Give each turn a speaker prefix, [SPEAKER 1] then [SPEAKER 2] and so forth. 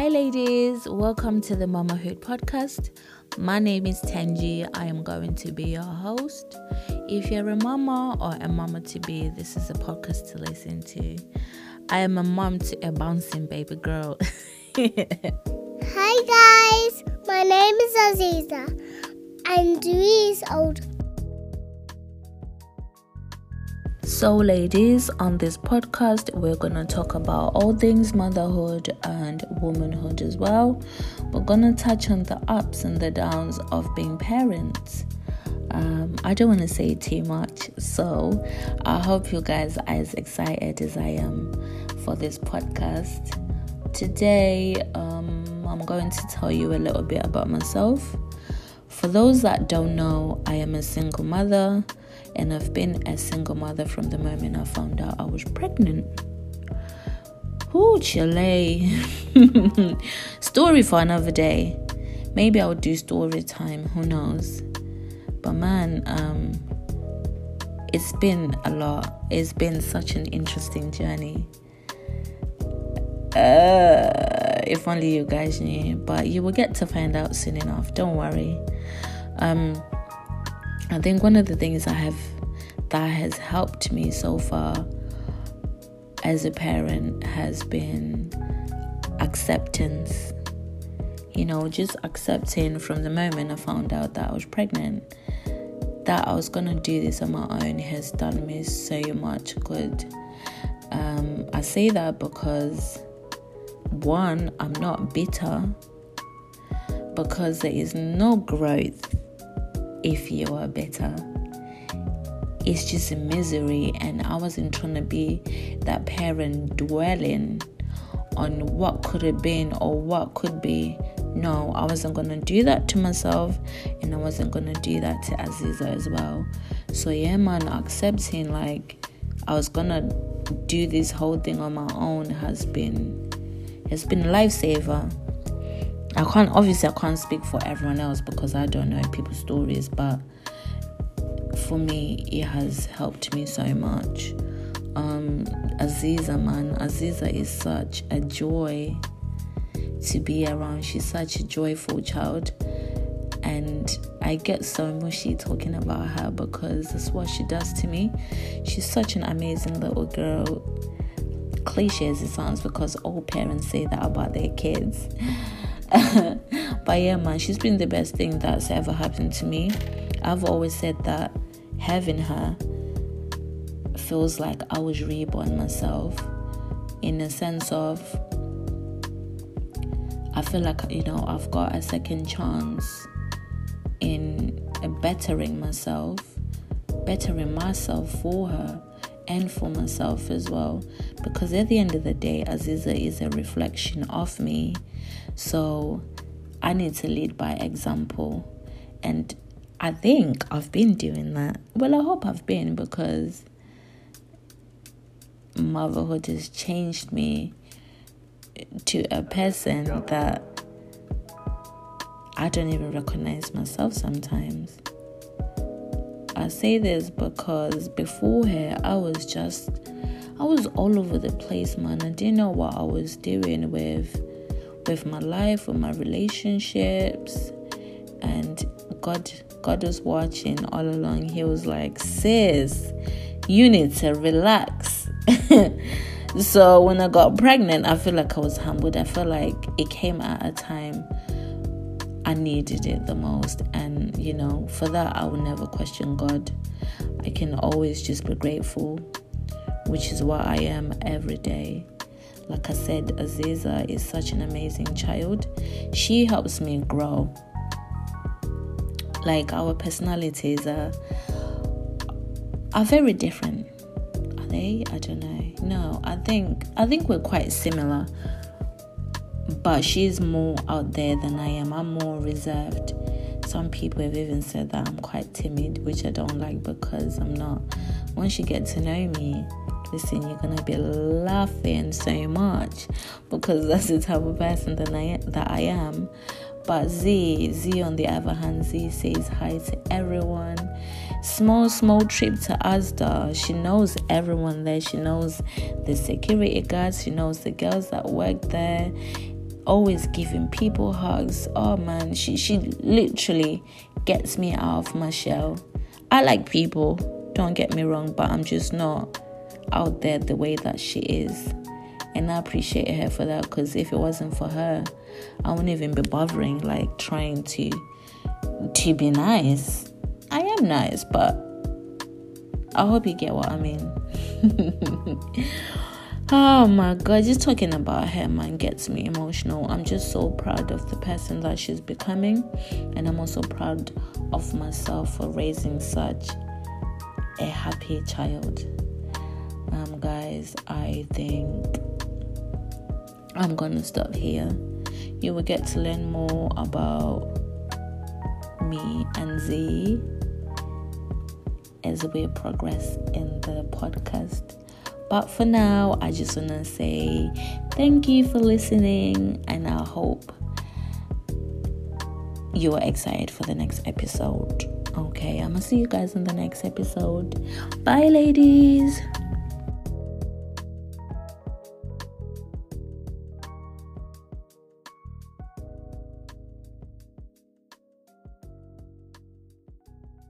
[SPEAKER 1] Hi, ladies. Welcome to the Mamahood podcast. My name is Tenji. I am going to be your host. If you're a mama or a mama to be, this is a podcast to listen to. I am a mom to a bouncing baby girl.
[SPEAKER 2] Hi, guys. My name is Aziza. I'm three years old.
[SPEAKER 1] So, ladies, on this podcast, we're going to talk about all things motherhood and womanhood as well. We're going to touch on the ups and the downs of being parents. Um, I don't want to say too much, so I hope you guys are as excited as I am for this podcast. Today, um, I'm going to tell you a little bit about myself. For those that don't know, I am a single mother and I've been a single mother from the moment I found out I was pregnant. Ooh, Chile. story for another day. Maybe I'll do story time, who knows? But man, um, it's been a lot. It's been such an interesting journey. Uh, if only you guys knew, but you will get to find out soon enough. Don't worry. Um, I think one of the things I have that has helped me so far as a parent has been acceptance. You know, just accepting from the moment I found out that I was pregnant that I was gonna do this on my own has done me so much good. Um, I say that because one, I'm not bitter because there is no growth if you are better. It's just a misery, and I wasn't trying to be that parent dwelling on what could have been or what could be. No, I wasn't gonna do that to myself, and I wasn't gonna do that to Aziza as well. So yeah, man, accepting like I was gonna do this whole thing on my own has been has been a lifesaver. I can't obviously I can't speak for everyone else because I don't know people's stories, but for me it has helped me so much. Um Aziza man, Aziza is such a joy to be around. She's such a joyful child. And I get so mushy talking about her because that's what she does to me. She's such an amazing little girl. Cliche as it sounds because all parents say that about their kids. but yeah, man, she's been the best thing that's ever happened to me. I've always said that having her feels like I was reborn myself in a sense of I feel like you know I've got a second chance in bettering myself, bettering myself for her and for myself as well. Because at the end of the day, Aziza is a reflection of me. So I need to lead by example. And I think I've been doing that. Well, I hope I've been because motherhood has changed me to a person that I don't even recognize myself sometimes. I say this because before her, I was just, I was all over the place, man. I didn't know what I was doing with, with my life, with my relationships, and God, God was watching all along. He was like, "Sis, you need to relax." so when I got pregnant, I feel like I was humbled. I feel like it came at a time I needed it the most. And, you know, for that, I will never question God. I can always just be grateful, which is what I am every day. Like I said, Aziza is such an amazing child. She helps me grow. Like our personalities are are very different. Are they? I don't know. No, I think I think we're quite similar but she's more out there than I am. I'm more reserved. Some people have even said that I'm quite timid, which I don't like because I'm not. Once you get to know me, listen, you're gonna be laughing so much because that's the type of person that I that I am. But Z, Z on the other hand, Z says hi to everyone. Small, small trip to Asda. She knows everyone there. She knows the security guards. She knows the girls that work there always giving people hugs. Oh man, she she literally gets me out of my shell. I like people, don't get me wrong, but I'm just not out there the way that she is. And I appreciate her for that because if it wasn't for her, I wouldn't even be bothering like trying to to be nice. I am nice, but I hope you get what I mean. oh my god, just talking about her man gets me emotional. I'm just so proud of the person that she's becoming, and I'm also proud of myself for raising such a happy child. Um, guys, I think I'm gonna stop here. You will get to learn more about me and Z as we progress in the podcast. But for now, I just want to say thank you for listening, and I hope you are excited for the next episode. Okay, I'm gonna see you guys in the next episode. Bye, ladies.